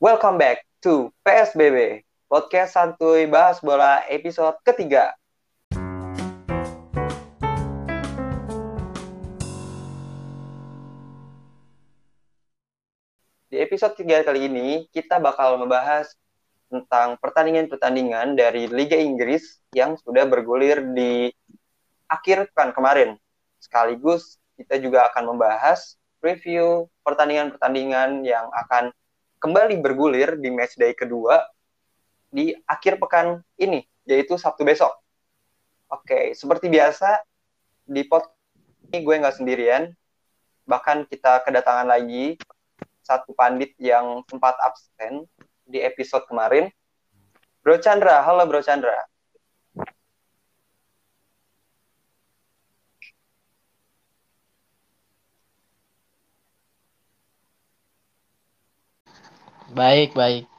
Welcome back to PSBB, podcast santuy bahas bola episode ketiga. Di episode tiga kali ini, kita bakal membahas tentang pertandingan-pertandingan dari Liga Inggris yang sudah bergulir di akhir pekan kemarin. Sekaligus kita juga akan membahas review pertandingan-pertandingan yang akan kembali bergulir di matchday kedua di akhir pekan ini, yaitu Sabtu besok. Oke, seperti biasa di pot ini gue nggak sendirian, bahkan kita kedatangan lagi satu pandit yang sempat absen di episode kemarin. Bro Chandra, halo Bro Chandra. Baik, baik.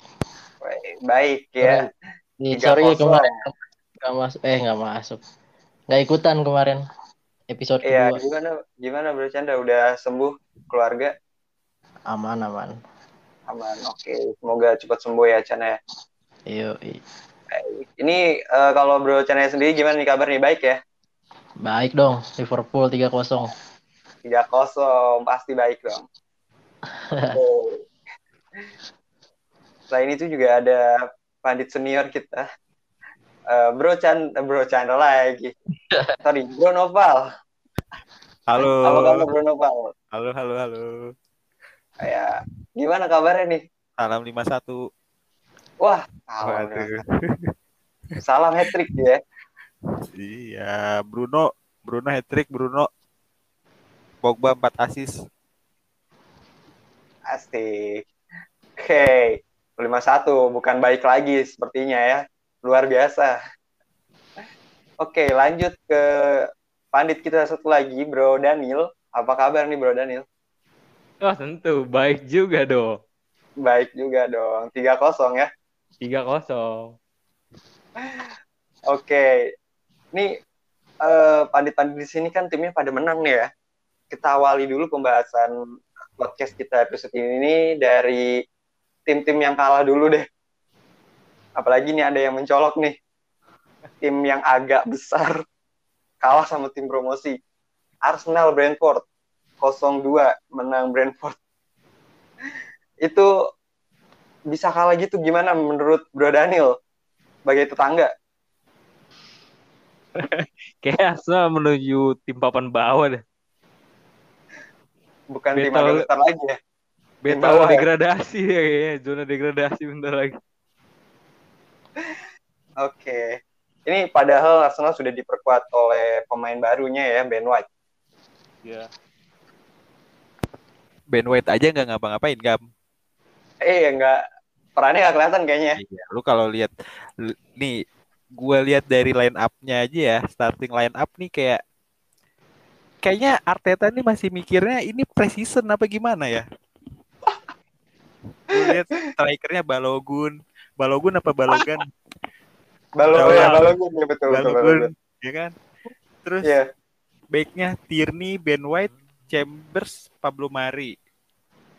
Baik, baik ya. Tiga sorry kemarin nggak masuk, eh nggak masuk, nggak ikutan kemarin episode Iya, kedua. gimana gimana Bro Chandra udah sembuh keluarga? Aman, aman. Aman. Oke, semoga cepat sembuh ya Chan ya. Iyo, Baik. Ini eh, kalau Bro Chan sendiri gimana nih kabar nih? Baik ya? baik dong. Liverpool 3-0. 3-0, pasti baik dong. Oke. Selain itu juga ada pandit senior kita. Eh, Bro Chan, eh, Bro Chandra lagi. Sorry, Bro Noval. Halo. Apa kabar Bro Noval? Halo, halo, halo. Ya, gimana kabarnya nih? Salam 51. Wah, salam, salam hat trick ya. Iya, Bruno, Bruno hat-trick, Bruno. Pogba 4 assist. Asik. Oke, 51 bukan baik lagi sepertinya ya. Luar biasa. Oke, lanjut ke pandit kita satu lagi, Bro Daniel. Apa kabar nih, Bro Daniel? Wah tentu, baik juga dong. Baik juga dong. 3-0 ya. 3-0. Oke. Ini eh, pandit-pandit di sini kan timnya pada menang nih ya. Kita awali dulu pembahasan podcast kita episode ini dari tim-tim yang kalah dulu deh. Apalagi nih ada yang mencolok nih. Tim yang agak besar kalah sama tim promosi. Arsenal Brentford 0-2 menang Brentford. Itu bisa kalah gitu gimana menurut Bro Daniel? Sebagai tetangga. Kayak Arsenal menuju tim papan bawah deh. Bukan tim Betul. besar lagi ya. Beta bawah ya? degradasi ya kayaknya. Zona degradasi bentar lagi. Oke. Ini padahal Arsenal sudah diperkuat oleh pemain barunya ya, Ben White. Ya. Ben White aja nggak ngapa-ngapain, Gam. Eh, enggak perannya nggak kelihatan kayaknya. Iya, lu kalau lihat nih gue lihat dari line up-nya aja ya, starting line up nih kayak kayaknya Arteta nih masih mikirnya ini preseason apa gimana ya? Lihat strikernya Balogun, Balogun apa Balogan? Balogun ya. Balogun ya betul betul Balogun, Balogun. ya kan? Terus Iya. backnya Tierney, Ben White, Chambers, Pablo Mari.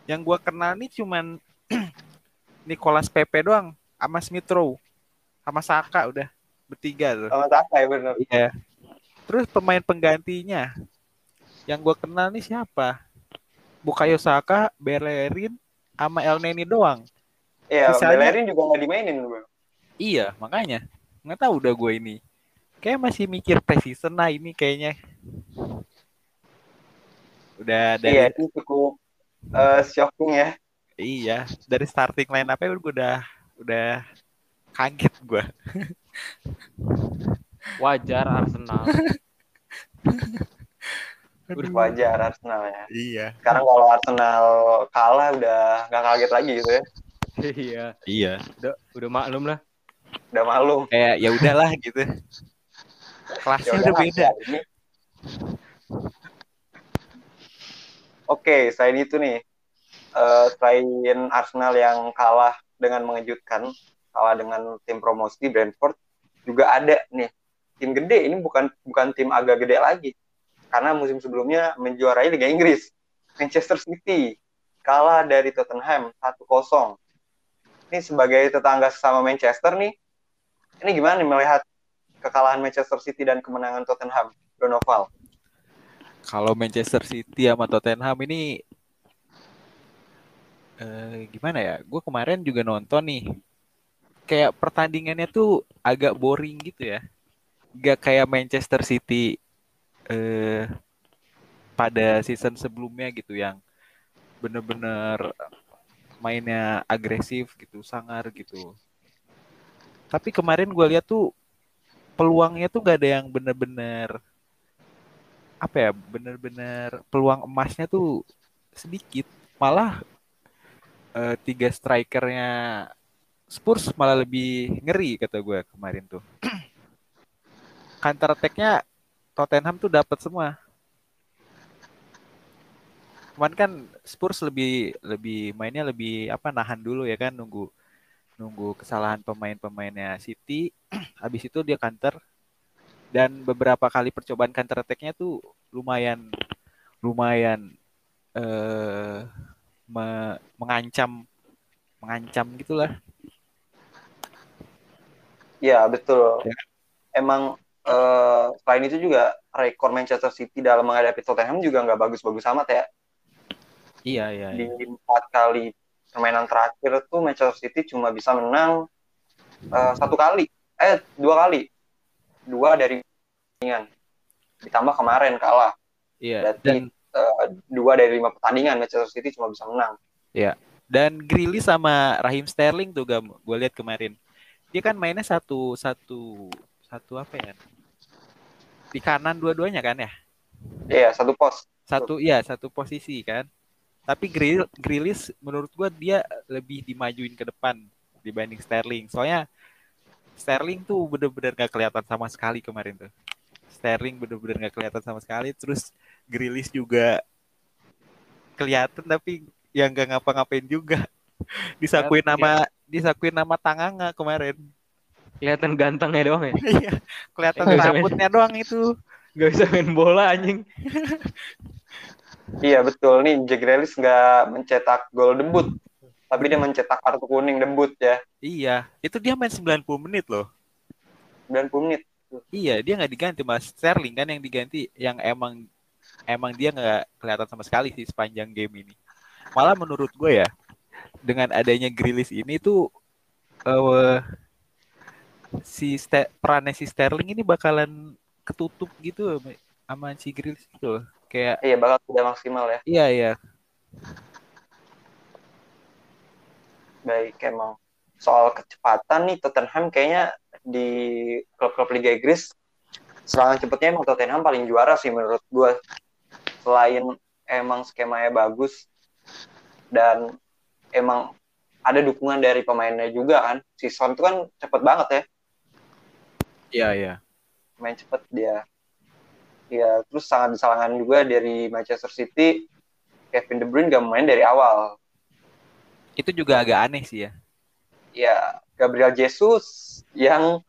Yang gua kenal nih cuman Nicolas Pepe doang, sama Smith Rowe, sama Saka udah bertiga tuh. Sama Saka ya benar. Iya. Terus pemain penggantinya yang gua kenal nih siapa? Bukayo Saka, Bellerin, sama El Neni doang. Iya, Sisanya- Bellerin juga nggak dimainin, Bro. Iya, makanya nggak tahu udah gue ini. Kayak masih mikir preseason lah ini kayaknya. Udah dari Iya, itu cukup eh, shocking ya. Iya, dari starting line up gue udah udah kaget gue. Wajar Arsenal. Udah Wajar Arsenal ya. Iya. Sekarang kalau Arsenal kalah udah nggak kaget lagi gitu ya. iya. Iya. Udah, udah maklum lah. Udah malum. Kayak ya udahlah gitu. Kelasnya udah udahlah, beda. ya, ini. Oke, selain itu nih, eh, selain Arsenal yang kalah dengan mengejutkan, kalah dengan tim promosi Brentford, juga ada nih tim gede. Ini bukan bukan tim agak gede lagi, karena musim sebelumnya menjuarai Liga Inggris. Manchester City kalah dari Tottenham 1-0. ini sebagai tetangga sama Manchester nih, ini gimana nih melihat kekalahan Manchester City dan kemenangan Tottenham, Donoval? Kalau Manchester City sama Tottenham ini eh, gimana ya? Gue kemarin juga nonton nih. Kayak pertandingannya tuh agak boring gitu ya. Gak kayak Manchester City eh, pada season sebelumnya gitu yang bener-bener mainnya agresif gitu, sangar gitu. Tapi kemarin gue lihat tuh peluangnya tuh gak ada yang bener-bener apa ya bener-bener peluang emasnya tuh sedikit malah eh, tiga strikernya Spurs malah lebih ngeri kata gue kemarin tuh counter attack-nya Tottenham tuh dapat semua cuman kan Spurs lebih lebih mainnya lebih apa nahan dulu ya kan nunggu nunggu kesalahan pemain-pemainnya City habis itu dia counter dan beberapa kali percobaan counter attack-nya tuh lumayan lumayan eh me- mengancam mengancam gitulah Ya betul. Ya. Emang eh, selain itu juga rekor Manchester City dalam menghadapi Tottenham juga nggak bagus-bagus amat ya. iya iya, Di iya. empat kali permainan terakhir tuh Manchester City cuma bisa menang eh, satu kali, eh dua kali, dua dari pertandingan. Ditambah kemarin kalah. iya Berarti dan eh, dua dari lima pertandingan Manchester City cuma bisa menang. dan Grealish sama Raheem Sterling tuh gue lihat kemarin dia kan mainnya satu satu satu apa ya? Di kanan dua-duanya kan ya? Iya satu pos. satu ya satu posisi kan. Tapi Grill Grealish menurut gua dia lebih dimajuin ke depan dibanding Sterling. Soalnya Sterling tuh bener-bener gak kelihatan sama sekali kemarin tuh. Sterling bener-bener gak kelihatan sama sekali. Terus Grealish juga kelihatan tapi yang gak ngapa-ngapain juga. Disakuin nama disakuin nama Tanganga kemarin Kelihatan gantengnya doang ya. iya kelihatan main. rambutnya doang itu Gak bisa main bola anjing. Iya betul nih Jack Grealish nggak mencetak gol debut, tapi dia mencetak kartu kuning debut ya iya itu dia main 90 menit loh 90 menit. Iya, dia nggak diganti mas Sterling kan yang diganti, yang emang emang dia nggak kelihatan sama sekali sih sepanjang game ini. Malah menurut gue ya, dengan adanya Grealish ini tuh eh si Ste- perannya si Sterling ini bakalan ketutup gitu sama, si Grealish gitu loh. Kayak Iya bakal tidak maksimal ya. iya iya Baik emang soal kecepatan nih Tottenham kayaknya di klub-klub Liga Inggris serangan cepatnya emang Tottenham paling juara sih menurut gue. Selain emang skemanya bagus dan emang ada dukungan dari pemainnya juga kan. Si Son tuh kan cepet banget ya. Iya iya. main cepet dia. Ya, terus sangat disalahkan juga dari Manchester City. Kevin De Bruyne gak main dari awal. Itu juga agak aneh sih ya. Ya, Gabriel Jesus yang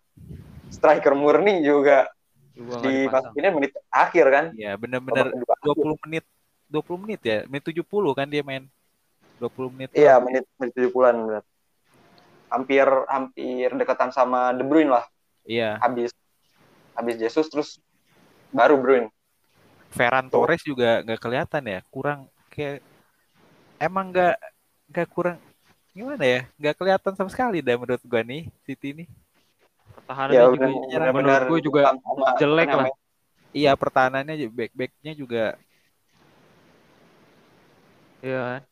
striker murni juga dipasang. dimasukinnya menit akhir kan. Iya kedua. 20 menit 20 menit ya, menit 70 kan dia main 20 menit. Iya, menit menit 70-an benar. Hampir hampir dekatan sama De Bruyne lah. Iya. Habis habis Jesus terus baru Bruyne. Ferran Torres juga nggak kelihatan ya, kurang kayak emang nggak nggak kurang gimana ya, nggak kelihatan sama sekali dah menurut gua nih City ini. Pertahanannya Ya, juga benar-benar menurut gue juga sama- jelek lah. namanya, Iya pertahanannya back-backnya juga Iya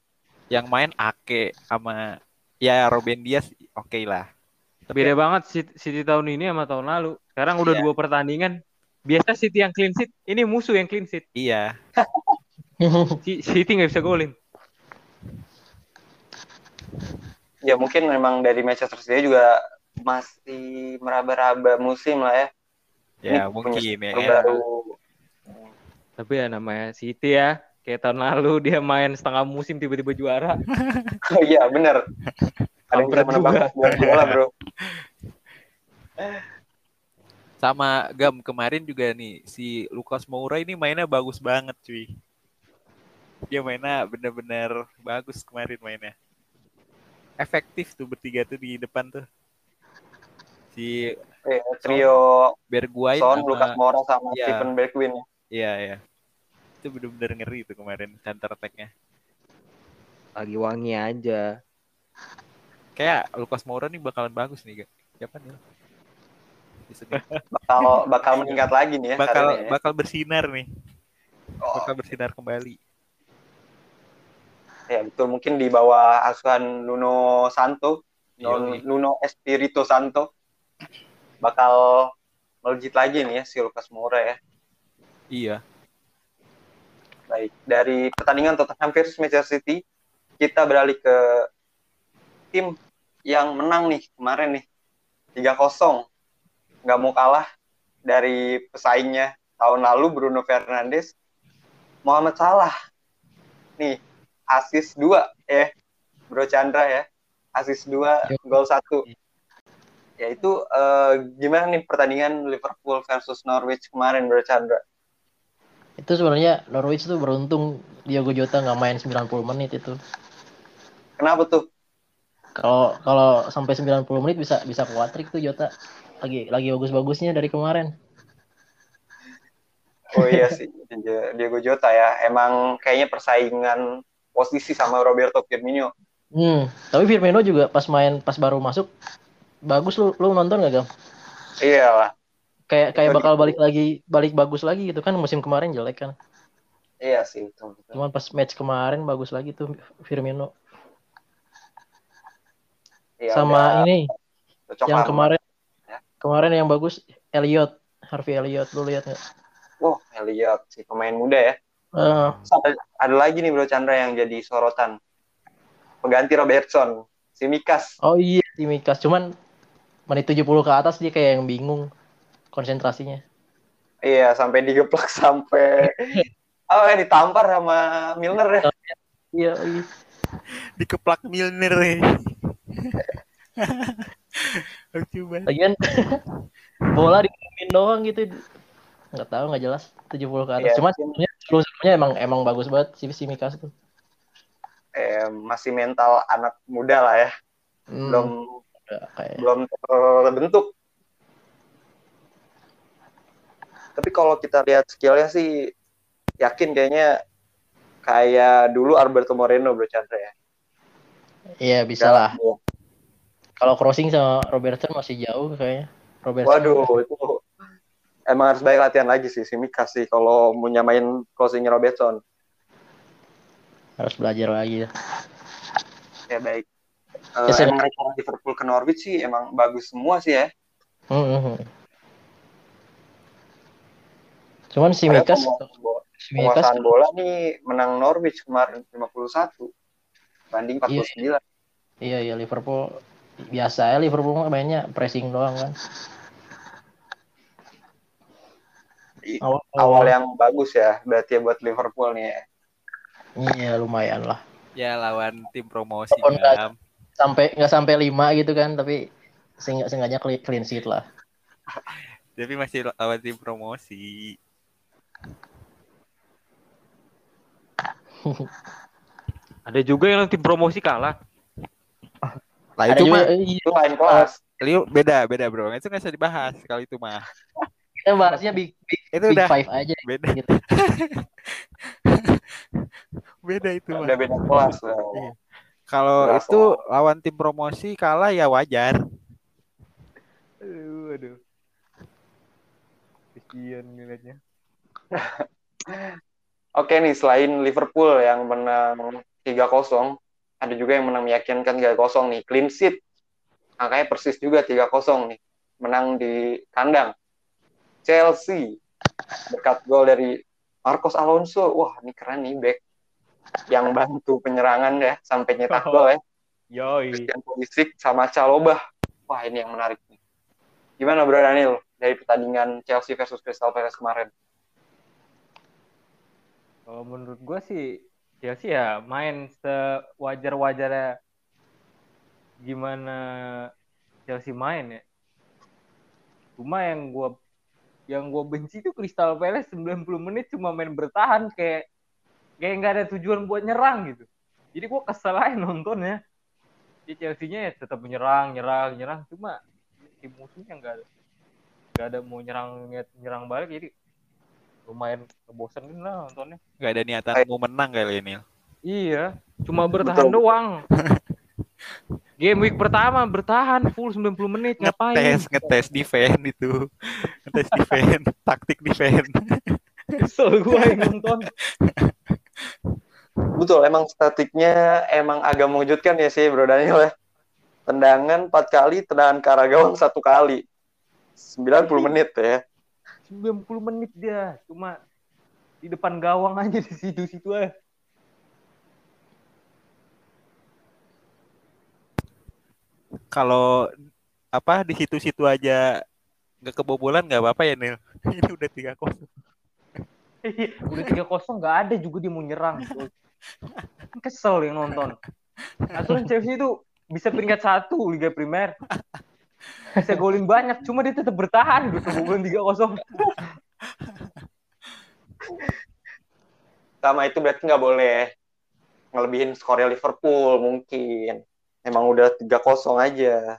yang main Ake sama ya Robin Diaz oke lah. Tapi Beda banget City, City tahun ini sama tahun lalu. Sekarang udah Iya. dua pertandingan. Biasa City yang clean sheet, ini musuh yang clean sheet. iya, Si- City nggak bisa golin. ya mungkin memang dari Manchester City juga masih meraba-raba musim lah ya. ya Ini mungkin ya. baru. Tapi ya namanya City ya. Kayak tahun lalu dia main setengah musim tiba-tiba juara. Oh iya benar. Ada yang bisa menebak bola bro. Sama Gam kemarin juga nih si Lucas Moura ini mainnya bagus banget cuy. Dia mainnya bener-bener bagus kemarin mainnya. efektif tuh bertiga tuh di depan tuh. Si Eh, trio Bergwijn Son, sama Lucas Moura sama Iya. Stephen Bergwijn. ya. Iya, iya. Itu bener-bener ngeri tuh kemarin counter attack-nya. Lagi wangi aja. Kayak Lucas Moura nih bakalan bagus nih? Siapa nih? Bakal bakal meningkat lagi nih ya. bakal ya. bakal bersinar nih. Oh, Bakal bersinar kembali. ya betul mungkin di bawah asuhan Nuno Santo, Yoi. Nuno Espirito Santo bakal melejit lagi nih ya si Lucas Moura ya. Iya. Baik, dari pertandingan Tottenham versus Manchester City, kita beralih ke tim yang menang nih kemarin nih. 3-0. Nggak mau kalah dari pesaingnya tahun lalu Bruno Fernandes. Muhammad Salah. Nih, asis 2 ya. Bro Chandra ya. Asis 2, gol 1. Ya itu eh, gimana nih pertandingan Liverpool versus Norwich kemarin Bro Chandra? Itu sebenarnya Norwich tuh beruntung Diogo Jota nggak main 90 menit itu. Kenapa tuh? Kalau kalau sampai 90 menit bisa bisa kuatrik tuh Jota. Lagi lagi bagus-bagusnya dari kemarin. Oh iya sih, Diego Jota ya. Emang kayaknya persaingan posisi sama Roberto Firmino. Hmm, tapi Firmino juga pas main pas baru masuk bagus lu lu nonton gak Gam? Iya lah. Kayak kayak bakal balik lagi balik bagus lagi gitu kan musim kemarin jelek kan. Iya sih, betul. Cuman pas match kemarin bagus lagi tuh Firmino. Iya, Sama udah ini cocok yang kemarin Ya. kemarin yang bagus Elliot Harvey Elliot lu lihat nggak? Wah, Elliot si pemain muda ya. Terus ada, ada lagi nih Bro Chandra yang jadi sorotan. Pengganti Robertson, si Mikas. oh iya si Mikas cuman menit 70 ke atas dia kayak yang bingung konsentrasinya. Iya, sampai digeplak sampai Oh, eh, ditampar sama Milner ya. Iya, iya. Dikeplak Milner nih. Lucu banget. Lagian bola dikirimin doang gitu. Nggak tahu, nggak jelas. 70 ke atas. Iya. Cuman sebelumnya, sebelumnya emang emang bagus banget si si Mikas tuh. Eh, masih mental anak muda lah ya. Hmm, Belum kayak belum terbentuk. Tapi kalau kita lihat skillnya sih yakin kayaknya kayak dulu Alberto Moreno Bro Chandra ya. Iya, bisa lah. Kalau crossing sama Robertson masih jauh kayaknya. Robertson. Waduh, itu emang harus banyak latihan lagi sih si Mika sih kalau mau nyamain crossingnya Robertson. harus belajar lagi ya. Ya baik. Eh, Ya, saya- emang rencana Liverpool ke Norwich sih emang bagus semua sih ya. Hmm, hmm. Cuman si Mikas Penguasaan bola nih menang Norwich kemarin 51 banding 49. iya iya Liverpool biasa ya Liverpool mah mainnya pressing doang kan. Awal, Awal yang bagus ya berarti ya buat Liverpool nih ya. Iya lumayan lah. Ya lawan tim promosi Oh, enggak. Gam. Sampai nggak sampai lima gitu kan, tapi seenggak seenggaknya clean, clean sheet lah. Tapi masih lawan tim promosi. Ada juga yang tim promosi kalah. Lah itu mah iya, Itu lain kelas. Liu beda beda bro. Itu nggak usah dibahas kalau itu mah. kita bahasnya big big, Itu big udah five aja. beda Gitu. beda itu mah. Udah beda kelas. Iya. Kalau itu lawan tim promosi kalah ya wajar. Aduh, aduh. Kesian ngeliatnya. Oke nih selain Liverpool yang menang 3-0, ada juga yang menang meyakinkan 3-0 nih, clean sheet. Angkanya persis juga 3-0 nih. Menang di kandang. Chelsea berkat gol dari Marcos Alonso. Wah, ini keren nih back yang bantu penyerangan ya sampai nyetak gol ya. Yoi. Christian Pulisic sama Calobah. Wah, ini yang menarik nih. Gimana Bro Daniel dari pertandingan Chelsea versus Crystal Palace kemarin? Kalau menurut gue sih Chelsea ya main sewajar-wajarnya gimana Chelsea main ya. Cuma yang gue yang gue benci tuh Crystal Palace 90 menit cuma main bertahan kayak kayak nggak ada tujuan buat nyerang gitu. Jadi gue kesel aja nontonnya. si Chelsea-nya ya tetap menyerang, nyerang, nyerang. Cuma tim musuhnya nggak ada nggak ada mau nyerang nyerang balik jadi lumayan kebosanin lah nontonnya. Gak ada niatan mau menang kali ini. Iya, cuma bertahan Betul. doang. Game week pertama bertahan full 90 menit ngapain? Ngetes, ngetes defend itu. Ngetes defend, taktik defend. Kesel gue yang nonton. Betul, emang statiknya emang agak mengejutkan ya sih Bro Daniel ya. Tendangan 4 kali, tendangan ke arah gawang satu kali. 90 menit ya. 90 menit dia, cuma di depan gawang aja di situ-situ aja. Kalau apa di situ-situ aja nggak kebobolan nggak apa-apa ya Nil. Ini udah tiga kosong. Udah 3-0 nggak ada juga dia mau nyerang. Kesel yang nonton. Aturan Chelsea itu bisa peringkat satu Liga Primer. Bisa golin banyak, cuma dia tetap bertahan gitu, golin 3-0. Sama itu berarti nggak boleh ngelebihin skornya Liverpool mungkin. Emang udah 3-0 aja.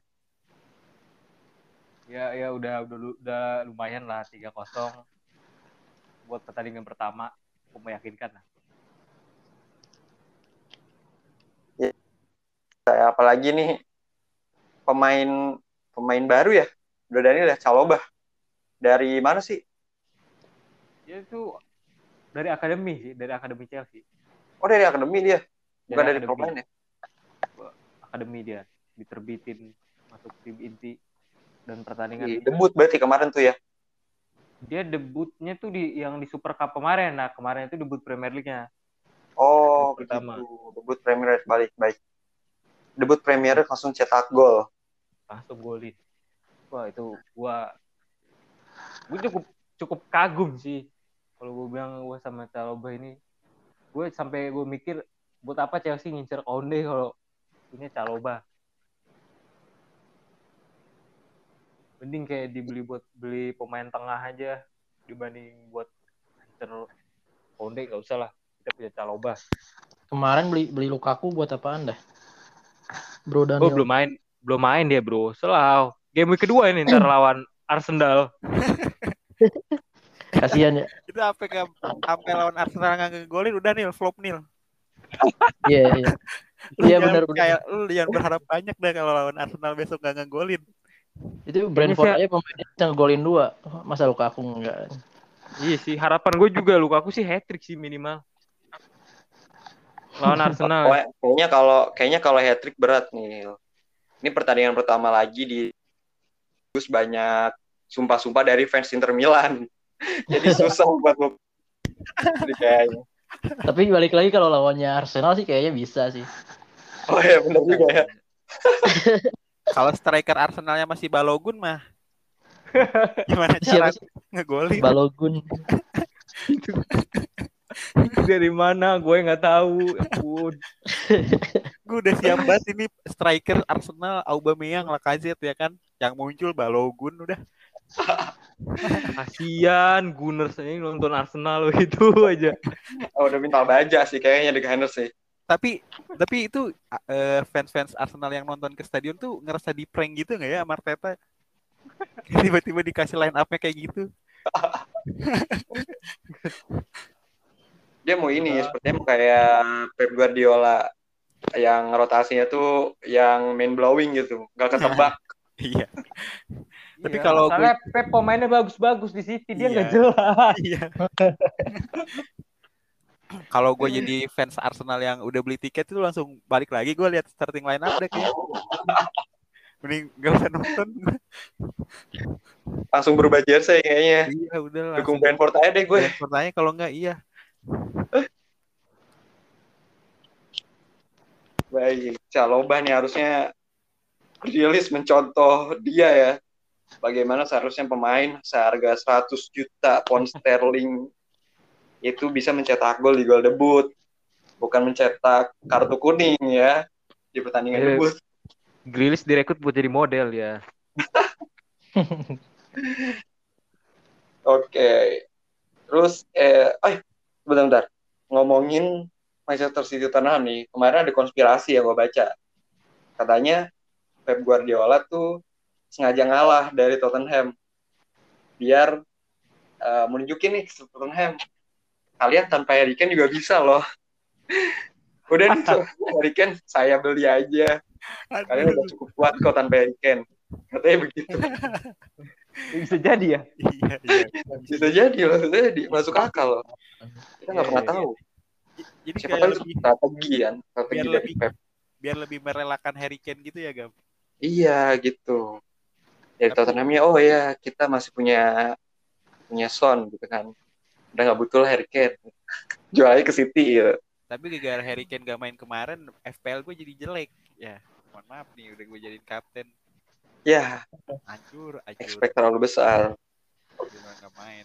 Ya ya udah udah udah lumayan lah 3-0 buat pertandingan pertama cukup meyakinkan lah. Saya apalagi nih pemain pemain baru ya. Udah Daniel ya, Caloba. Dari mana sih? Dia itu dari akademi sih, dari akademi Chelsea. Oh dari akademi dia. Bukan dari akademi. pemain ya. Akademi dia diterbitin masuk tim inti dan pertandingan Di debut berarti kemarin tuh ya. dia debutnya tuh di yang di Super Cup kemarin. Nah, kemarin itu debut Premier League-nya. Oh, Debut pertama. begitu. Debut Premier League balik baik. Debut Premier League langsung cetak gol. Langsung golin. Wah, itu gua gua cukup cukup kagum sih. Kalau gua bilang gua sama Caloba ini gue sampai gue mikir buat apa Chelsea ngincer Konde kalau punya Caloba. Mending kayak dibeli buat beli pemain tengah aja dibanding buat ngincer Konde nggak usah lah. Kita punya Caloba. Kemarin beli beli Lukaku buat apaan dah? Bro Daniel. Oh belum main, belum main dia bro. Selau. Game week kedua ini ntar lawan Arsenal. Kasihan ya. Itu apa ke sampai lawan Arsenal nggak ngegolin udah Nil flop Nil. Iya, iya. Iya benar benar. Kayak lu jangan berharap banyak dah kalau lawan Arsenal besok nggak ngegolin. Itu Brentford aja pemainnya bisa ngegolin dua. Masa Lukaku enggak? Iya sih, harapan gue juga Lukaku sih hat trick sih minimal. Lawan Arsenal. Pokoknya- Kayaknya kalau kayaknya kalau hat trick berat nih. Ini pertandingan pertama lagi di terus banyak sumpah-sumpah dari fans Inter Milan. Jadi susah buat kayaknya. Tapi balik lagi kalau lawannya Arsenal sih kayaknya bisa sih. Oh ya benar juga ya. Kalau striker Arsenalnya masih Balogun mah gimana cara sih? ngegolin? Balogun. Dari mana? Gue nggak tahu. Ya. Gue udah siap banget ini striker Arsenal Aubameyang Lacazette ya kan. Yang muncul Balogun udah. Kasian Gunners ini nonton Arsenal gitu aja. Oh, udah minta baja sih kayaknya di Gunners sih. Tapi tapi itu eh, fans-fans Arsenal yang nonton ke stadion tuh ngerasa di prank gitu nggak ya sama Arteta? Tiba-tiba dikasih line up-nya kayak gitu. Dia mau ini sepertinya mau kayak Pep Guardiola yang rotasinya tuh yang main blowing gitu, nggak ketebak. Iya. Tapi Iya, kalau masalahnya Pep pemainnya bagus-bagus di City dia Iya. nggak jelas. Iya. Kalau gue jadi fans Arsenal yang udah beli tiket itu langsung balik lagi gue lihat starting line up deh kayak. Mending gak usah nonton. Langsung berubah jersey kayaknya. Iya udah lah. Dukung Brentford aja deh gue. Pertanyaan kalau nggak iya. Baik, Caloba nih harusnya rilis mencontoh dia ya. Bagaimana seharusnya pemain seharga 100 juta pound sterling itu bisa mencetak gol di gol debut. Bukan mencetak kartu kuning ya di pertandingan Iya. debut. Grilis direkrut buat jadi model ya. Oke. Terus eh eh bentar-bentar. Ngomongin Manchester City Tottenham nih. Kemarin ada konspirasi yang gue baca. katanya Pep Guardiola tuh sengaja ngalah dari Tottenham biar uh, menunjukin nih ke Tottenham. Kalian tanpa Harry Kane juga bisa loh. Udah nih so, Harry Kane saya beli aja. Kalian udah cukup kuat kok tanpa Harry Kane. Katanya begitu. Bisa jadi ya. Iya, iya. bisa jadi loh bisa jadi. Masuk akal loh. Kita nggak Iya, pernah tahu Jadi siapa kayak lebih strategi kan strategi biar dari lebih- Pep biar lebih merelakan Harry Kane gitu ya, Gam. iya gitu dari Tapi- Tottenhamnya oh ya kita masih punya punya Son gitu kan udah nggak butuh Harry Kane jual aja ke City gitu Tapi gara-gara Harry Kane gak main kemarin, FPL gue jadi jelek. Ya, mohon maaf nih udah gue jadiin kapten. ya Hancur, hancur. expect terlalu besar gak main.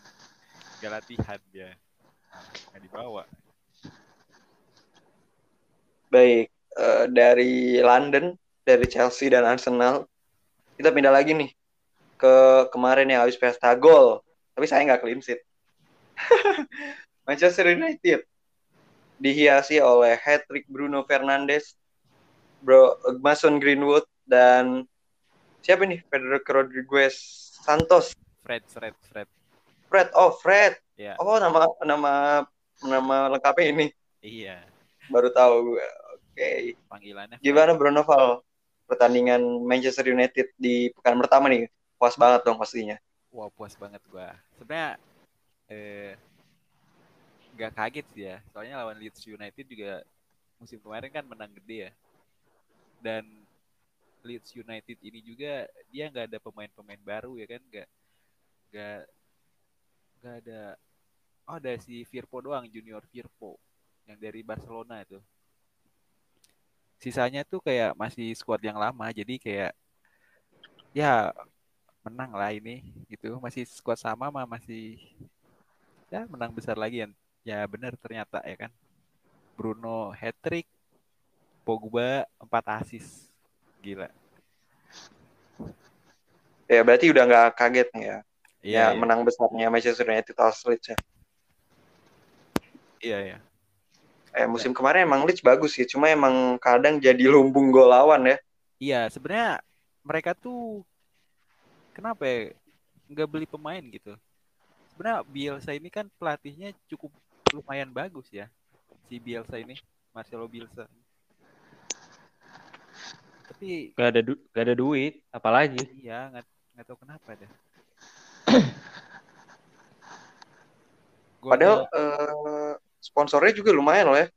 Gak latihan dia. Gak dibawa. Baik eh, dari London dari Chelsea dan Arsenal kita pindah lagi nih ke kemarin yang habis pesta gol. Tapi saya nggak clean sheet. Manchester United dihiasi oleh hat-trick Bruno Fernandes, Bro Mason Greenwood dan siapa nih Federico Rodriguez Santos, Fred, Fred, Fred. Fred, oh Fred, Ya, oh nama nama nama lengkapnya ini. Iya. Baru tahu gue. Oke, Panggilannya Fred. gimana Bruno Val pertandingan Manchester United di pekan pertama nih? Puas banget dong pastinya. Wah, puas banget gua. Sebenarnya eh nggak kaget sih ya. Soalnya lawan Leeds United juga musim kemarin kan menang gede ya. Dan Leeds United ini juga dia nggak ada pemain-pemain baru ya kan, nggak nggak nggak ada oh ada si Firpo doang Junior Firpo yang dari Barcelona itu. Sisanya tuh kayak masih squad yang lama, jadi kayak ya menang lah ini gitu masih squad sama mah masih ya menang besar lagi ya ya benar ternyata ya kan Bruno hat trick Pogba 4 assist gila Ya berarti udah nggak kaget nih ya. iya ya iya menang besarnya Manchester United Leeds ya. iya iya Eh, musim kemarin emang Leeds bagus sih, cuma emang kadang jadi lumbung gol lawan ya. iya sebenarnya mereka tuh kenapa ya nggak beli pemain gitu sebenarnya Bielsa ini kan pelatihnya cukup lumayan bagus ya si Bielsa ini Marcelo Bielsa tapi Gak ada du- gak ada duit, apalagi. Iya, nggak nggak tahu kenapa dah. Gua Padahal ada- eh, sponsornya juga lumayan loh ya.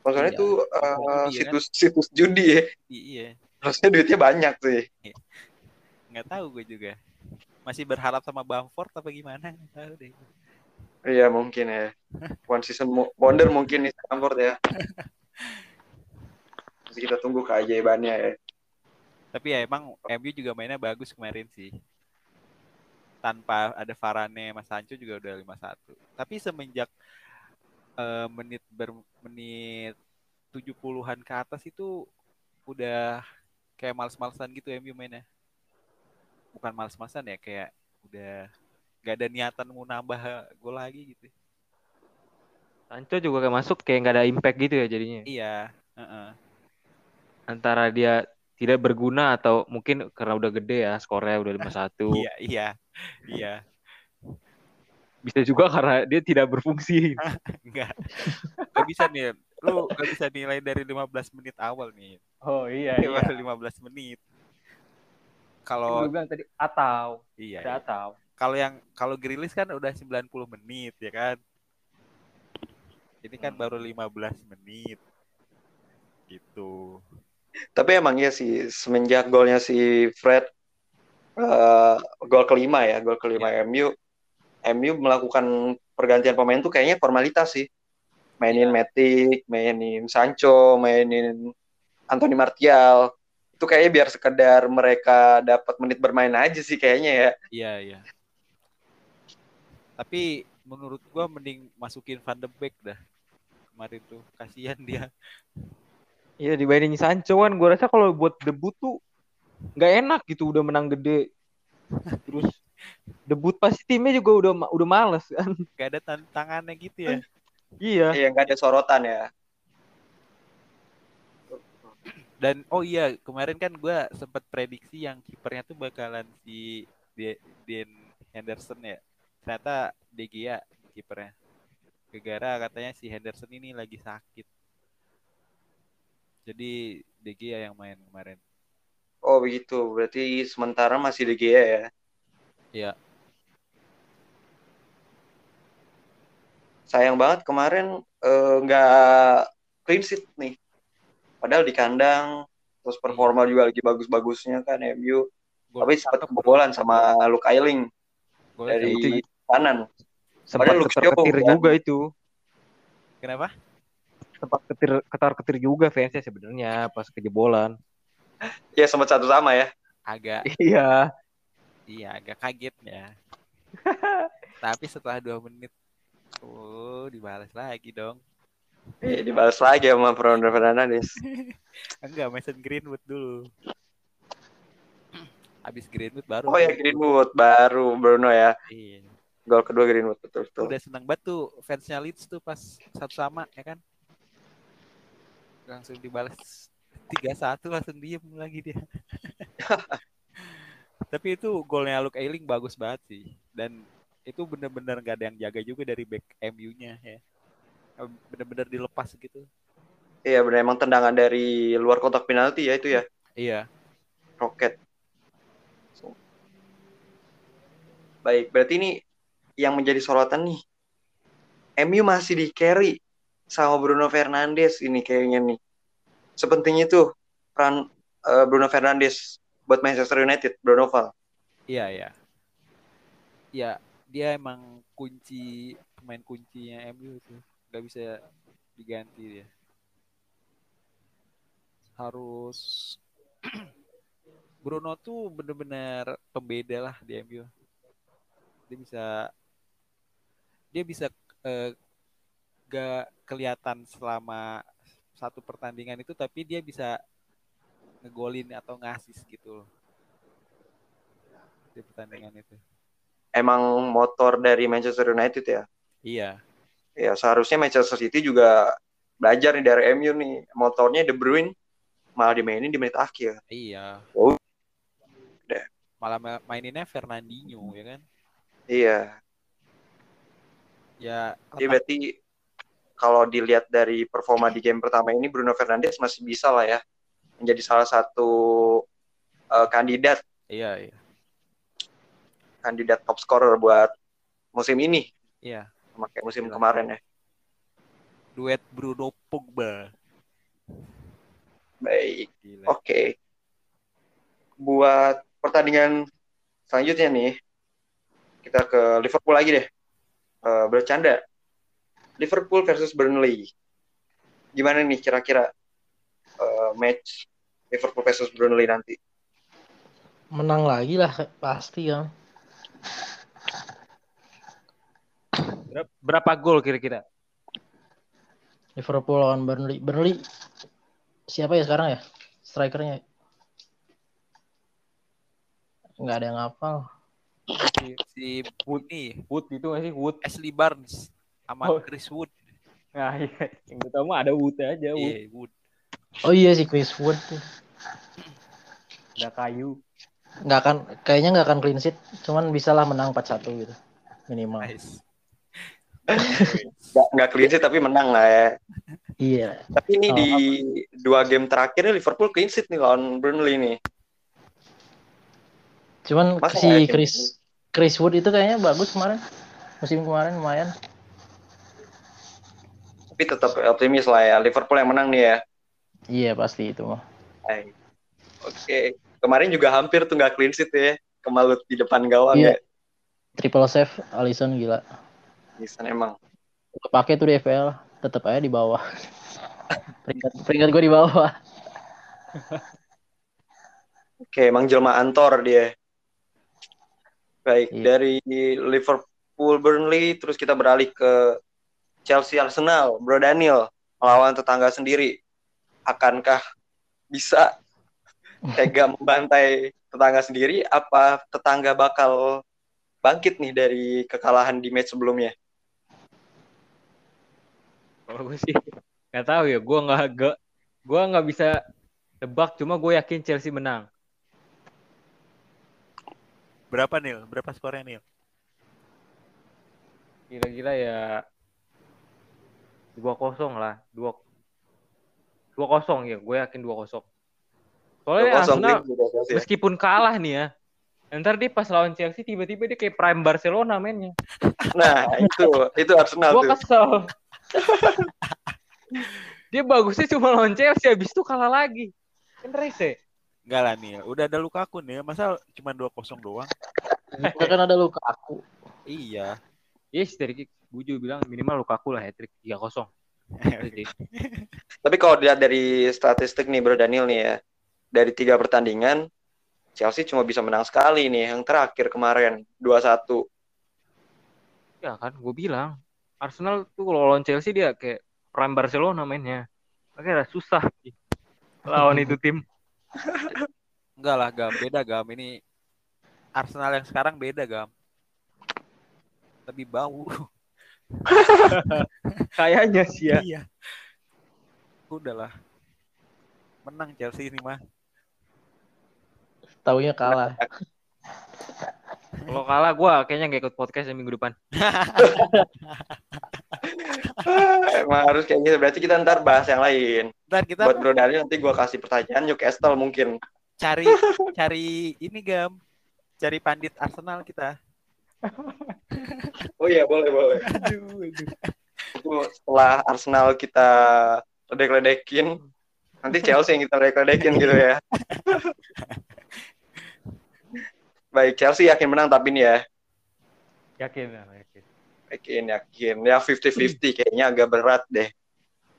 Sponsornya Iya, tuh eh, sponsor judi ya kan? situs situs judi ya. iya, Harusnya duitnya banyak sih. nggak tahu gue juga. Masih berharap sama Bamford apa gimana? Nggak tahu deh. Iya mungkin ya. One season wonder mungkin nih Stamford ya. Masih kita tunggu keajaibannya ya. Tapi ya emang MU juga mainnya bagus kemarin sih. Tanpa ada Varane, Mas Sancho juga udah 5-1. Tapi semenjak eh, menit ber menit 70-an ke atas itu udah kayak males-malesan gitu MU mainnya. Bukan males-malesan ya, kayak udah gak ada niatan mau nambah gol lagi gitu. Sancho juga kayak masuk kayak nggak ada impact gitu ya jadinya. Iya, heeh. Antara dia tidak berguna atau mungkin karena udah gede ya skornya udah 5-1. Iya, iya. Iya. Bisa juga karena dia tidak berfungsi. Enggak. Gak bisa nih. Lu gak bisa nilai dari 15 menit awal nih. Oh iya Baru 15 menit. Kalau bilang tadi atau iya, ada iya. atau. kalau yang kalau Grilis kan udah 90 menit ya kan. Ini kan Hmm. baru 15 menit. Gitu. Tapi emang iya sih semenjak golnya si Fred eh, gol kelima ya, gol kelima MU MU melakukan pergantian pemain tuh kayaknya formalitas sih. Mainin Iya. Matic, mainin Sancho, mainin Anthony Martial. Itu kayaknya biar sekedar mereka dapat menit bermain aja sih kayaknya ya. Iya, iya. Tapi menurut gua mending masukin Van de Beek dah. Kemarin tuh kasihan dia. Iya dibanding Sancho kan gue rasa kalau buat debut tuh nggak enak gitu udah menang gede. Terus debut pasti timnya juga udah udah males kan. Gak ada tantangannya gitu ya. Iya. Iya nggak ada sorotan ya. Dan oh iya, kemarin kan gua sempat prediksi yang kipernya tuh bakalan si De- Dean Henderson ya. Ternyata De Gea kipernya. Gegara katanya si Henderson ini lagi sakit. Jadi De Gea yang main kemarin. Oh begitu. Berarti sementara masih De Gea ya. Iya. Sayang banget kemarin eh, nggak clean sheet nih. Padahal di kandang terus performa juga lagi bagus-bagusnya kan MU. Gol Tapi sempat kebobolan sama Luke Ayling golnya dari kanan. Sempat Shaw ketar-ketir kan. juga itu. Kenapa? Sempat ketir ketar-ketir juga fansnya sebenarnya pas kejebolan. Ya sempat satu sama ya. Agak Iya. Iya agak kaget ya. Tapi setelah dua menit, oh dibalas lagi dong. Eh, dibalas lagi sama Bruno Fernandes. Enggak, Mason Greenwood dulu. Habis Greenwood baru. Oh ya Greenwood baru Bruno ya. Iya. Gol kedua Greenwood betul betul. Udah senang banget tuh fansnya Leeds tuh pas satu sama ya kan. Langsung dibalas 3-1 langsung diem lagi dia. Tapi itu golnya Luke Ayling bagus banget sih. Dan itu bener-bener gak ada yang jaga juga dari back MU-nya ya. Bener-bener dilepas gitu. Iya benar emang tendangan dari luar kotak penalti ya itu ya. Iya. Roket. So. Baik, berarti ini yang menjadi sorotan nih. MU masih di carry sama Bruno Fernandes ini kayaknya nih. Sepenting itu peran eh, Bruno Fernandes buat Manchester United, Bruno Val. Iya, iya. Ya, dia emang kunci pemain kuncinya MU itu. Gak bisa diganti dia. Harus Bruno tuh bener-bener pembeda lah di MU. Dia bisa dia bisa eh, gak kelihatan selama satu pertandingan itu tapi dia bisa ngegolin atau ngasis gitu loh di pertandingan itu. Emang motor dari Manchester United ya. Iya, Ya seharusnya Manchester City juga belajar nih dari MU nih. Motornya De Bruyne malah dimainin di menit akhir. iya. Oh. Udah. Malah ma- maininnya Fernandinho ya kan? Iya. Ya Jadi berarti kalau dilihat dari performa di game pertama ini Bruno Fernandes masih bisa lah ya menjadi salah satu eh, kandidat iya iya. kandidat top scorer buat musim ini Iya, sama kayak musim Gila. kemarin ya. duet Bruno Pogba. Baik, oke. Buat pertandingan selanjutnya nih, kita ke Liverpool lagi deh. Eh, bercanda. Liverpool versus Burnley. Gimana nih kira-kira eh, match Liverpool versus Burnley nanti? Menang lagi lah pasti kan. Berapa, gol kira-kira? Liverpool lawan Burnley. Burnley siapa ya sekarang ya? Strikernya nggak ada yang hafal. Si Wood nih, Wood itu nggak sih Wood? Ashley Barnes sama Oh. Chris Wood. Nah, iya. yang utama ada Wood aja, Wood. Iya, Wood. Oh iya sih Chris Wood tuh. Ada kayu. Nggak akan kayaknya nggak akan clean sheet, cuman bisa lah menang 4-1 gitu minimal. Nice. Nggak, nggak clean sheet tapi menang lah ya. Iya. Tapi ini Oh, di dua game terakhirnya Liverpool clean sheet nih lawan Burnley nih. Cuman Masa si? Chris Chris Wood itu kayaknya bagus kemarin. Musim kemarin lumayan. Tapi tetap optimis lah ya. Liverpool yang menang nih ya. Iya pasti itu mah. Oke. Kemarin juga hampir tuh nggak clean sheet ya. Kemalut di depan gawang Iya. ya. Triple save Alisson gila. Bisa emang. Pakai tuh di FPL, tetap aja di bawah. peringkat peringkat gue di bawah. Oke, emang jelma Antor dia. Baik, Iya. dari Liverpool Burnley terus kita beralih ke Chelsea Arsenal, Bro Daniel melawan tetangga sendiri. Akankah bisa tega membantai tetangga sendiri apa tetangga bakal bangkit nih dari kekalahan di match sebelumnya? Kalau gue sih nggak tahu ya. Gue nggak nggak gue nggak bisa Tebak cuma gue yakin Chelsea menang. Berapa Nil? Berapa skornya Nil? Kira-kira ya 2-0 lah. 2 2-0 ya, gue yakin 2-0. Soalnya kosong Arsenal tim juga Chelsea ya. meskipun kalah nih ya. Ntar dia pas lawan Chelsea tiba-tiba dia kayak prime Barcelona mainnya. Nah, itu itu Arsenal tuh. kesel. dia bagusnya cuma lawan Chelsea habis itu kalah lagi. Kan rese. Enggak lah Nil. Udah ada Lukaku nih. Masa cuma 2-0 doang? Kita kan ada luka aku. Iya. Yes, dari Buju bilang minimal Lukaku lah hat-trick 3-0. Tapi kalau dilihat dari statistik nih Bro Daniel nih ya, dari tiga pertandingan Chelsea cuma bisa menang sekali nih yang terakhir kemarin 2-1. Ya kan, gue bilang Arsenal tuh kalau lawan Chelsea dia kayak prime Barcelona mainnya. Makanya susah lawan itu tim. Enggak lah Gam. Beda Gam. Ini Arsenal yang sekarang beda Gam. Lebih bau. Kayaknya sih ya. Iya. Udahlah. Menang Chelsea ini mah. Taunya kalah. Kalau kalah gue kayaknya nggak ikut podcast minggu depan. Emang harus kayak gitu. Berarti kita ntar bahas yang lain. Ntar kita Buat Bro Daniel nanti gua kasih pertanyaan Newcastle mungkin. cari cari ini Gam. Cari pandit Arsenal kita. Oh iya boleh boleh. Aduh, aduh. Itu setelah Arsenal kita ledek-ledekin, nanti Chelsea yang kita ledek-ledekin gitu ya. Baik, Chelsea yakin menang tapi nih ya. Yakin ya, yakin. Yakin, yakin. Ya 50-50 kayaknya agak berat deh.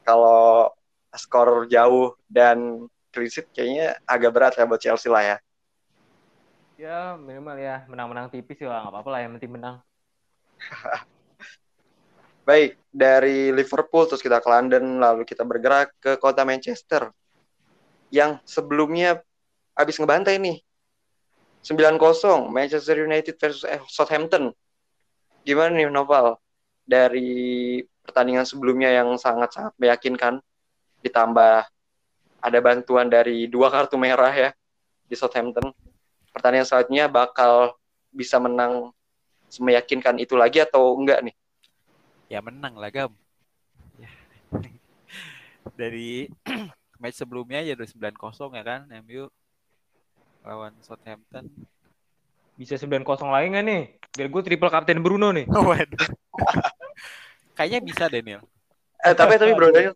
Kalau skor jauh dan clean sheet kayaknya agak berat ya buat Chelsea lah ya. Ya minimal ya menang-menang tipis ya nggak apa-apa lah yang penting menang. Baik, dari Liverpool terus kita ke London, lalu kita bergerak ke kota Manchester. Yang sebelumnya habis ngebantai nih. 9-0 Manchester United versus Southampton. Gimana nih Noval? Dari pertandingan sebelumnya yang sangat-sangat meyakinkan ditambah ada bantuan dari dua kartu merah ya di Southampton. Pertandingan selanjutnya bakal bisa menang meyakinkan itu lagi atau enggak nih? Ya menang lah Gam. Ya. Dari match sebelumnya ya udah 9-0 ya kan MU lawan Southampton. Bisa 9-0 lagi nggak nih? Biar gue triple kapten Bruno nih. Waduh. Kayaknya bisa Daniel. Eh tapi tapi Bro Daniel,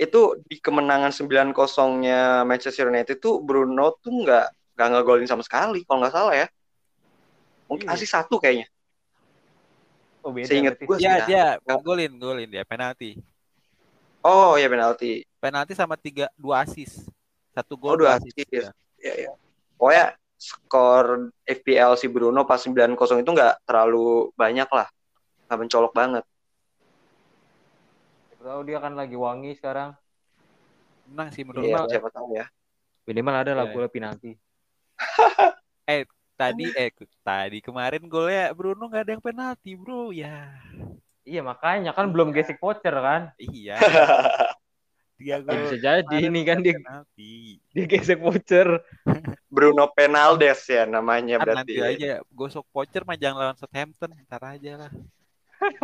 itu di kemenangan 9-0-nya Manchester United tuh Bruno tuh nggak nggak ngegolin sama sekali kalau nggak salah ya. Mungkin Iya. asli satu kayaknya. Oh beda. Seingat gue sih. Ya dia golin golin dia penalti. Oh ya penalti. Penalti sama tiga dua asis. Satu Oh gol dua assist. assist. Ya. Ya ya. Pokoknya skor FPL si Bruno pas 9-0 itu nggak terlalu banyak lah. Nggak mencolok banget. Tahu dia kan lagi wangi sekarang. Menang sih menurut Iya, gua. siapa tahu ya. Minimal ada lah Iya. bola penalti. Tadi eh tadi kemarin golnya Bruno nggak ada yang penalti bro ya. Iya makanya kan belum gesek voucher kan. Iya. Ya, gol. bisa jadi ini kan dia penalti. dia gesek voucher. Bruno Penaldes ya namanya Kan nanti berarti. aja gosok voucher mah jangan lawan Southampton, ntar aja lah.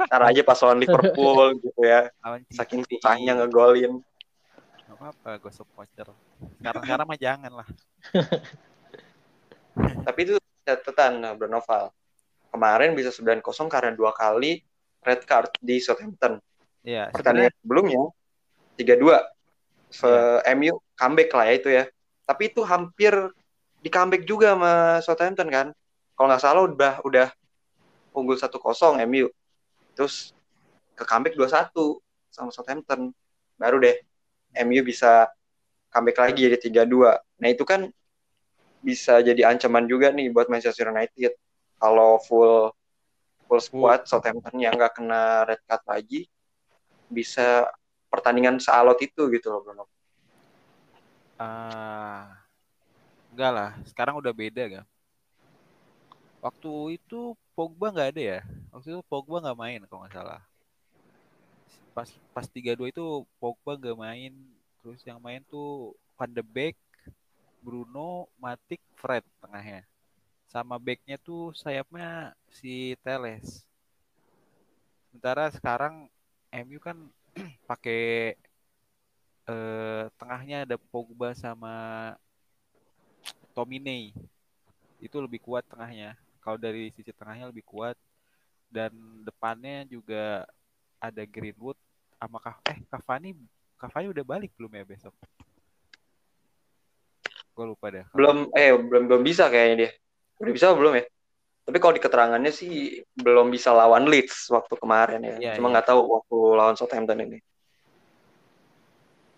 Ntar aja pas lawan Liverpool gitu ya. Saking susahnya ngegolin. Gak apa-apa gosok voucher. Sekarang-sekarang mah jangan lah. Tapi itu catatan nah, Bruno Val. Kemarin bisa 9-0 karena dua kali red card di Southampton. Iya, Pertandingan sebelumnya 3-2. Se- MU comeback lah ya itu ya. Tapi itu hampir di comeback juga sama Southampton kan. Kalau nggak salah udah udah unggul 1-0 MU. Terus ke comeback 2-1 sama Southampton. Baru deh MU bisa comeback lagi jadi 3-2. Nah, itu kan bisa jadi ancaman juga nih buat Manchester United. Kalau full full squad Southampton yang nggak kena red card lagi bisa pertandingan sealot itu gitu loh Bruno. ah enggak lah, sekarang udah beda kan. Waktu itu Pogba nggak ada ya. Waktu itu Pogba nggak main kalau nggak salah. Pas pas 3-2 itu Pogba nggak main, terus yang main tuh Van de Beek, Bruno, Matic, Fred tengahnya. Sama backnya tuh sayapnya si Teles. Sementara sekarang MU kan pakai eh, tengahnya ada Pogba sama Tomine. Itu lebih kuat tengahnya. Kalau dari sisi tengahnya lebih kuat dan depannya juga ada Greenwood sama eh Cavani Cavani udah balik belum ya besok? Gue lupa deh. Belum eh belum belum bisa kayaknya dia. Udah bisa belum ya? Tapi kalau di keterangannya sih belum bisa lawan Leeds waktu kemarin ya. Iya, Cuma iya. nggak tahu waktu lawan Southampton ini.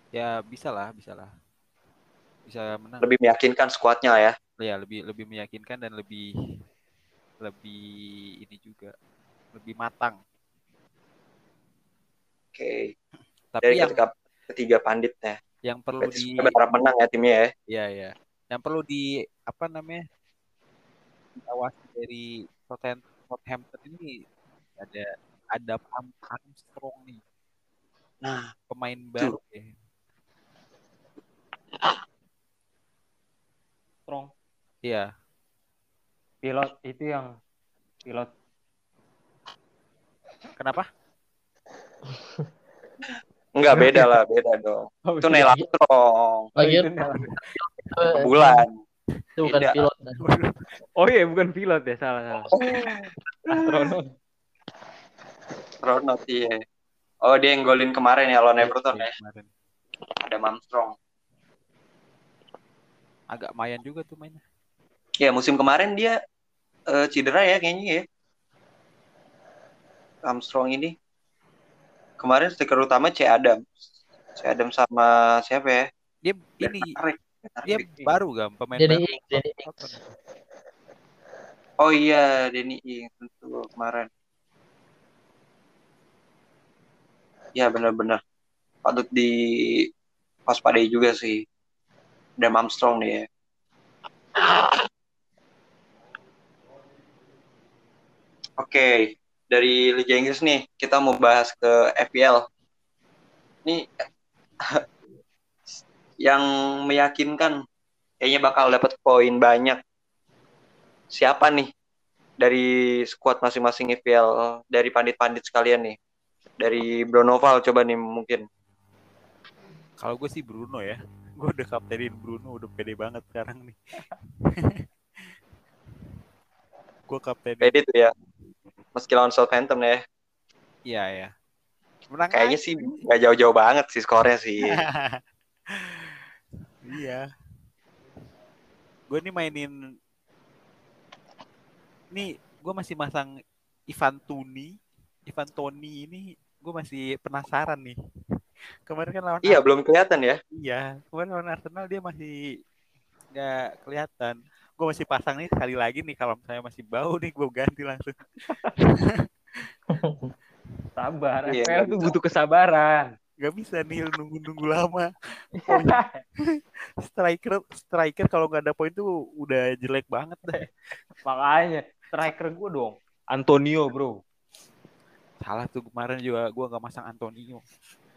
Ya bisa lah, bisa lah. Bisa menang. Lebih meyakinkan skuadnya ya. Ya lebih lebih meyakinkan dan lebih lebih ini juga lebih matang. Oke. Tapi Dari yang ketiga, ketiga panditnya. Yang perlu Berarti di berharap menang ya timnya ya. ya ya. Yang perlu di apa namanya? diawasi dari Southampton, ini ada ada Armstrong nih, Nah, pemain baru ya. Strong. Iya, Pilot itu yang pilot kenapa? enggak beda lah, beda dong. Oh, Itu iya. Neil Armstrong, Lagi bulan. itu bukan Beda. pilot. Oh iya bukan pilot ya salah salah. Astronot. Ronald iya. Oh, dia yang golin kemarin ya lawan Everton ya. Kemarin. Ada Armstrong. Agak mayan juga tuh mainnya. Ya, musim kemarin dia eh, cedera ya kayaknya ya. Armstrong ini. Kemarin stiker utama C Adam. C Adam sama siapa ya? Dia ini Tarik. dia baru gak pemain Danny baru. Ings. Oh iya, Denny Ings tentu kemarin. Ya benar-benar patut di waspadai juga sih. Dan Armstrong nih ya. Oke, dari Liga Inggris nih kita mau bahas ke FPL. Ini yang meyakinkan kayaknya bakal dapat poin banyak. Siapa nih dari skuad masing-masing FPL dari pandit-pandit sekalian nih? Dari Bronoval coba nih mungkin. Kalau gue sih Bruno ya. Gue udah kaptenin Bruno, udah pede banget sekarang nih. gue kaptenin. Pede tuh ya. Meski lawan Southampton ya. Iya ya. Menang Kayaknya aja. sih nggak jauh-jauh banget sih skornya sih. iya. Gue nih mainin nih gue masih masang Ivan Tuni, Ivan Toni ini gue masih penasaran nih. Kemarin kan lawan iya, belum kelihatan ya. Iya, kemarin lawan Arsenal dia masih nggak kelihatan. Gue masih pasang nih sekali lagi nih kalau misalnya masih bau nih gue ganti langsung. Sabar. Iya, FPL tuh butuh kesabaran. Gak bisa nih nunggu-nunggu lama. Striker striker kalau nggak ada poin tuh udah jelek banget dah. Makanya striker gue dong. Antonio bro. Salah tuh kemarin juga gue nggak masang Antonio.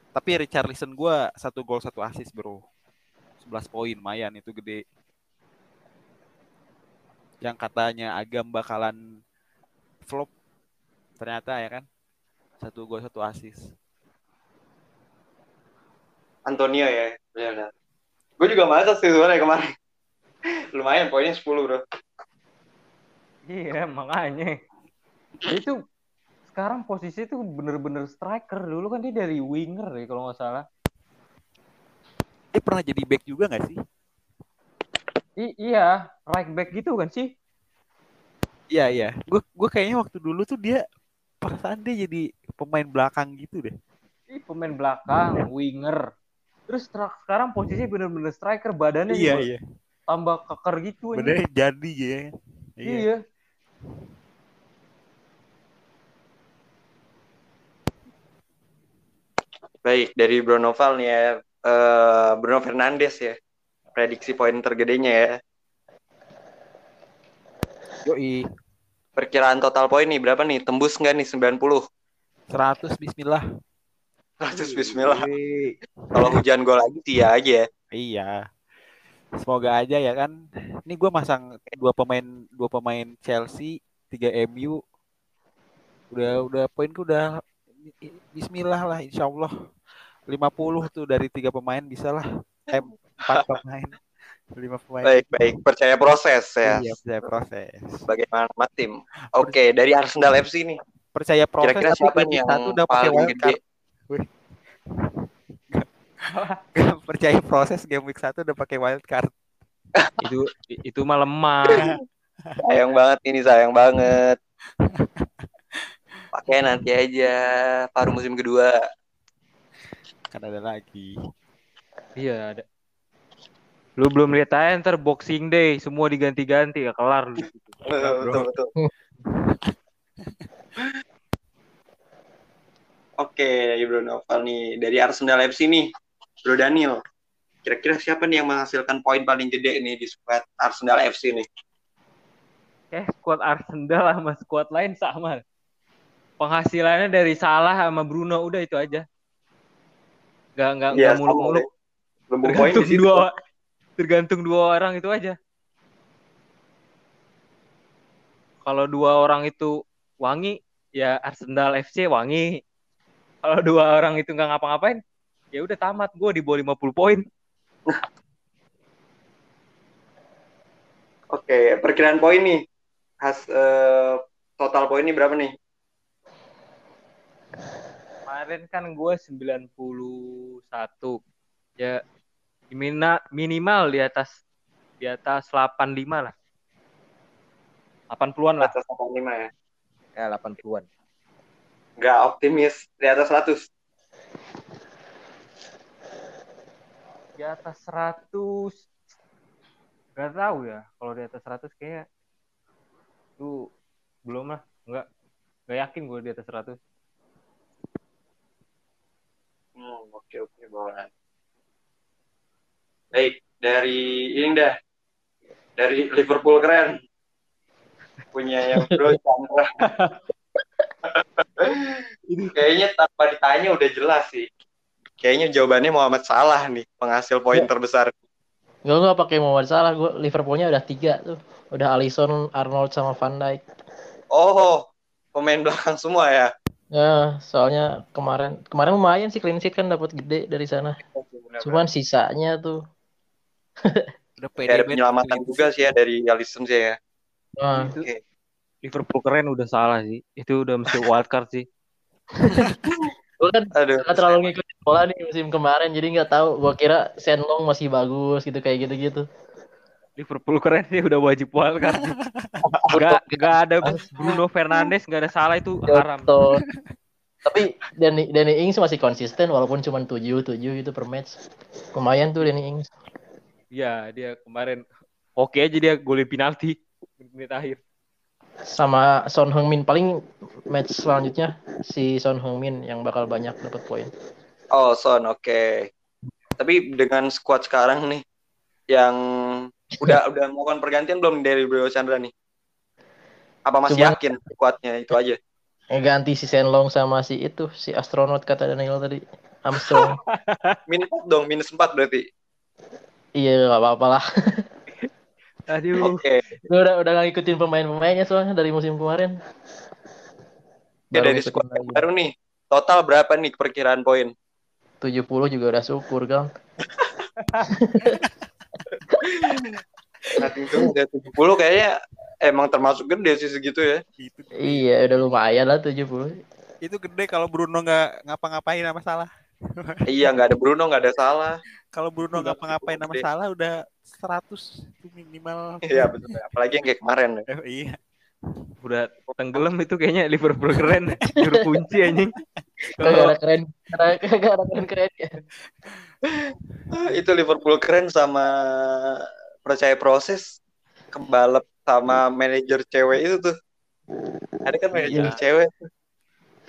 Tapi Richarlison gue satu gol satu assist bro. 11 poin, mayan itu gede. Yang katanya Agam bakalan flop, ternyata ya kan satu gol satu assist. Antonio ya. Benar. Gue juga masa sih sebenarnya kemarin. Lumayan poinnya 10 bro. Iya makanya. Dia tuh sekarang posisi tuh bener-bener striker. Dulu kan dia dari winger ya kalau nggak salah. Dia pernah jadi back juga nggak sih? I iya, right back gitu kan sih? Iya iya. Gue gue kayaknya waktu dulu tuh dia perasaan dia jadi pemain belakang gitu deh. Ih, pemain belakang, winger. Terus ter- sekarang posisi bener-bener striker, badannya Iya juga iya. tambah keker gitu. anjing. Benernya jadi ya. Iya. Iya. Baik, dari Bronoval nih ya. Eh, Bruno Fernandes ya. Prediksi poin tergedenya ya. Yoi. Perkiraan total poin nih berapa nih? Tembus nggak nih 90? 100 bismillah. 100 bismillah. Kalau hujan gol lagi sih ya aja. Iya. Semoga aja ya kan. Ini gue masang dua pemain dua pemain Chelsea, tiga MU. Udah udah poinku udah Bismillah lah Insya Allah 50 tuh dari tiga pemain bisa lah. Eh, empat pemain. Lima pemain. Baik, baik. Percaya proses ya. Iya, percaya proses. Bagaimana sama tim? Oke, dari Arsenal FC nih. Percaya proses Kira-kira siapa game nih yang satu udah pakai paling wild gede? card. Gak percaya proses game week satu udah pakai wild card. itu itu mah lemah. Sayang banget ini, sayang banget. Pakai nanti aja paruh musim kedua. Kan ada lagi. Iya ada. Lu belum lihat aja ntar Boxing Day semua diganti-ganti ya kelar lu. betul betul. Oke, Bro Novel nih dari Arsenal FC nih, Bro Daniel. Kira-kira siapa nih yang menghasilkan poin paling gede nih di squad Arsenal FC nih? Eh squad Arsenal sama squad lain sama. Penghasilannya dari Salah sama Bruno udah itu aja. Gak nggak nggak Iya, sama muluk-muluk. Tergantung situ. dua tergantung dua orang itu aja. Kalau dua orang itu wangi, ya Arsenal FC wangi. Kalau dua orang itu nggak ngapa-ngapain, ya udah tamat. Gue di bawah 50 poin. Oke, perkiraan poin nih. Has eh, total poin ini berapa nih? Kemarin kan gue 91. Ya mina, minimal di atas di atas 85 lah. 80-an lah. Atas 85 ya. Ya 80-an. Nggak optimis di atas 100. Di atas 100 Gak tahu ya. Kalau di atas 100 kayak itu belum lah. Enggak. Gak yakin gue di atas 100. Hmm, oke oke boleh. Baik, dari ini dah. Dari Liverpool keren. Punya yang bro Chandra. Kayaknya tanpa ditanya udah jelas sih. Kayaknya jawabannya Muhammad Salah nih, penghasil poin Ya. terbesar. Gue nggak pakai Muhammad Salah, gue Liverpoolnya udah tiga tuh. Udah Alisson, Arnold sama Van Dijk. Oh, pemain belakang semua ya. Ya, soalnya kemarin kemarin lumayan sih clean sheet kan dapat gede dari sana. Cuman sisanya tuh, Udah Ya, pede ada penyelamatan juga sih ya dari Alisson sih ya. nah, Itu Oke. Liverpool keren udah salah sih. Itu udah mesti wildcard sih. gue kan Aduh. nggak terlalu ngikutin bola nih musim kemarin, jadi nggak tahu. Gue kira Senlong masih bagus gitu kayak gitu-gitu. Liverpool keren sih udah wajib wildcard. sih. Gak, gak ada Bruno Fernandes, gak ada salah itu haram. Betul. Tapi Danny, Danny Ings masih konsisten walaupun cuma 7-7 gitu per match. Lumayan tuh Danny Ings. Iya, dia kemarin oke aja dia golin penalti menit akhir. Sama Son Heung-min paling match selanjutnya si Son Heung-min yang bakal banyak dapat poin. Oh, Son, oke. Tapi dengan squad sekarang nih yang udah udah melakukan pergantian belum dari Bro Chandra nih? Apa masih Cuma- yakin squadnya itu aja? Ngeganti si Senlong sama si itu si astronot kata Daniel tadi Armstrong. Minus 4 dong, minus 4 berarti. Iya gak apa-apa lah. Aduh, Oke. Lu udah udah gak ngikutin pemain-pemainnya soalnya dari musim kemarin. Ya Baru dari squad lagi. baru nih. Total berapa nih perkiraan poin? 70 juga udah syukur kan. Nah, itu udah 70 kayaknya emang termasuk gede sih segitu ya. Itu, Iya udah lumayan lah 70. itu gede kalau Bruno nggak ngapa-ngapain sama salah. Iya, nggak ada Bruno, nggak ada salah. Kalau Bruno Udah ngapa-ngapain sama gede. salah udah 100 itu minimal. Iya, betul. Apalagi yang kayak kemarin ya. Eh, iya. udah tenggelam itu kayaknya Liverpool keren. Juru kunci anjing. Ada keren, kagak ada keren keren ya. itu Liverpool keren sama percaya proses kebalap sama manajer cewek itu tuh. Ada kan manajer Iya. cewek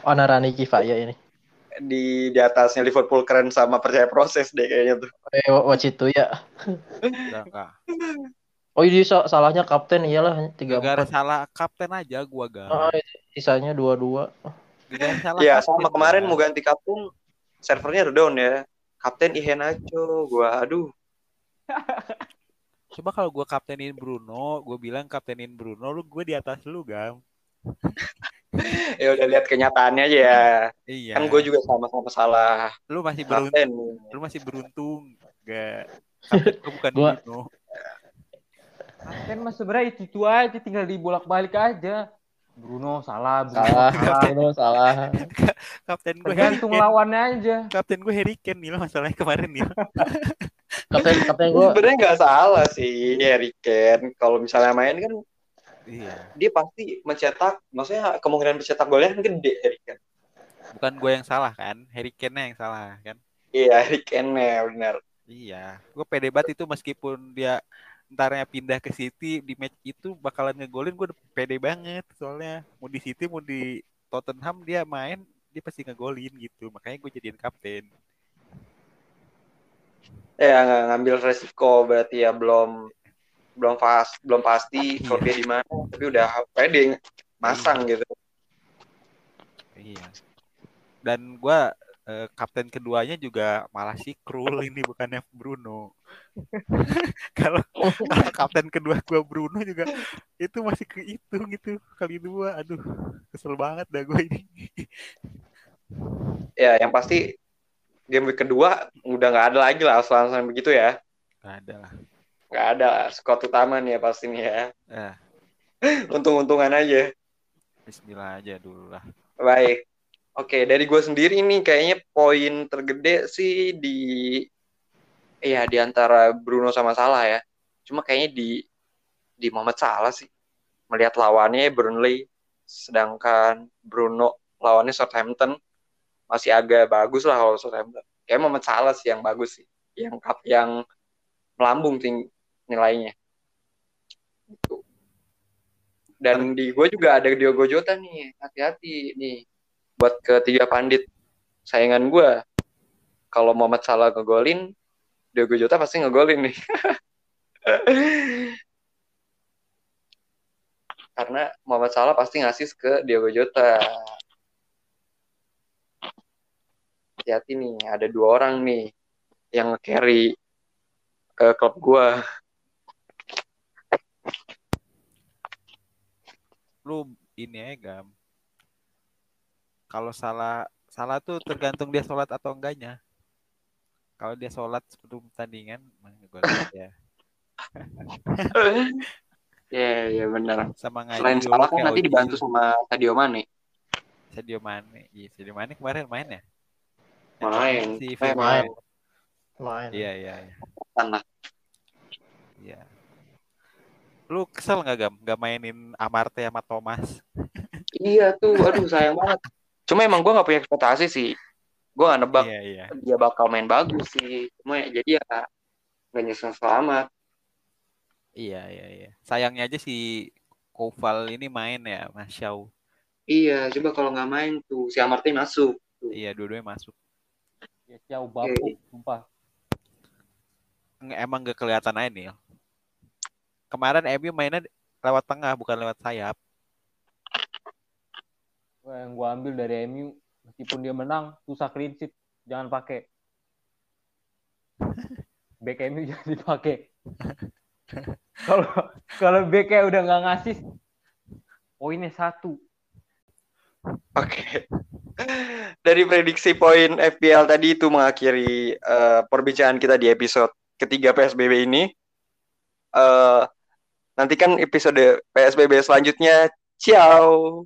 Onarani Kifaya ini. Di di atasnya Liverpool keren sama percaya proses deh kayaknya tuh. Eh, watch itu ya. Oh ini sa- salahnya kapten iyalah tiga Gara-gara empat. salah kapten aja gua gak. Ah, sisanya dua dua. salah Iya, sama kemarin gua. mau ganti kapten servernya udah down ya. Kapten Iheanacho, gua aduh. Coba kalau gue kaptenin Bruno, gue bilang kaptenin Bruno, lu gue di atas lu, Gam. Ya udah lihat kenyataannya aja ya. Iya. Kan gue juga sama-sama salah Lu masih beruntung, lu masih beruntung. Gak. Kapten gue bukan Gua- Bruno. Kapten mah sebenarnya itu, itu aja tinggal dibolak-balik aja. Bruno salah, Bruno Salah, salah. Bruno salah. Kapten gue Tergantung Kane. lawannya aja. Kapten gue Harry Kane nih masalahnya kemarin nih. Kapten kapten gue Sebenarnya nggak salah sih Harry Kane. Kalau misalnya main kan iya. dia pasti mencetak, maksudnya kemungkinan mencetak golnya kan gede Harry Kane. Bukan gue yang salah kan, Harry Kane yang salah kan. Iya Harry Kane ya benar. Iya, gue pede banget itu meskipun dia entarnya pindah ke City di match itu bakalan ngegolin gue pede banget soalnya mau di City mau di Tottenham dia main dia pasti ngegolin gitu makanya gue jadiin kapten Ya ngambil resiko berarti ya belum belum pas belum pasti Iya. klubnya di mana tapi udah pede masang gitu. iya dan gue eh, kapten keduanya juga malah si Krul ini bukannya Bruno kalau kapten kedua gue Bruno juga itu masih kehitung gitu kali dua aduh kesel banget dah gue ini Ya yang pasti game kedua udah nggak ada lagi lah asal-asalan begitu ya. Gak ada lah Nggak ada squad utama nih ya pasti nih ya. eh, Untung-untungan aja. Bismillah aja dulu lah Baik. Oke, dari gue sendiri nih kayaknya poin tergede sih di ya di antara Bruno sama Salah ya. Cuma kayaknya di di Muhammad Salah sih. Melihat lawannya Burnley sedangkan Bruno lawannya Southampton masih agak bagus lah kalau Southampton. Kayak Muhammad Salah sih yang bagus sih. Yang yang melambung ting nilainya. Dan di gue juga ada Diogo Jota nih. Hati-hati nih buat ketiga pandit saingan gue kalau Muhammad Salah ngegolin Diogo Jota pasti ngegolin nih karena Muhammad Salah pasti ngasih ke Diogo Jota hati-hati nih ada dua orang nih yang carry eh, klub gue lu ini ya gam. Kalau salah salah tuh tergantung dia sholat atau enggaknya. Kalau dia sholat sebelum pertandingan mah ngegolin aja ya. Ya benar. Sama ngaji selain Salah kan nanti dibantu sama Sadio Mane. Sadio Mane iya Sadio Mane kemarin main ya? Main. si Eh, main. Main. iya iya iya. Tanah. iya lu kesel nggak gam nggak mainin Amarte sama Thomas Iya tuh, aduh sayang banget. Cuma emang gue gak punya ekspektasi sih. Gue gak nebak iya iya dia bakal main bagus sih. Cuma ya, jadi ya gak nyesel selamat. iya iya iya sayangnya aja si Koval ini main ya Mas Syau Iya, coba kalau nggak main tuh si Amartey masuk. iya dua-duanya masuk Ya jauh bapuk, sumpah. Nge- emang gak kelihatan aja nih. Kemarin MU mainnya lewat tengah bukan lewat sayap. Wah, Yang gua ambil dari MU, meskipun dia menang, susah clean sheet. Jangan pakai. Back MU jangan dipakai. Kalau kalau backnya udah nggak ngasih, poinnya satu. Oke. Dari prediksi poin FPL tadi itu mengakhiri eh, perbincangan kita di episode ketiga PSBB ini. Eh nantikan episode PSBB selanjutnya. Ciao.